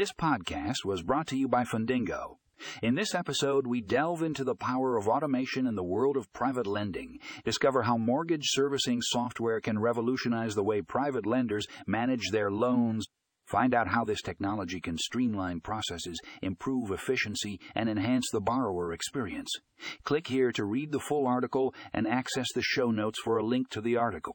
This podcast was brought to you by Fundingo. In this episode, we delve into the power of automation in the world of private lending, discover how mortgage servicing software can revolutionize the way private lenders manage their loans, find out how this technology can streamline processes, improve efficiency, and enhance the borrower experience. Click here to read the full article and access the show notes for a link to the article.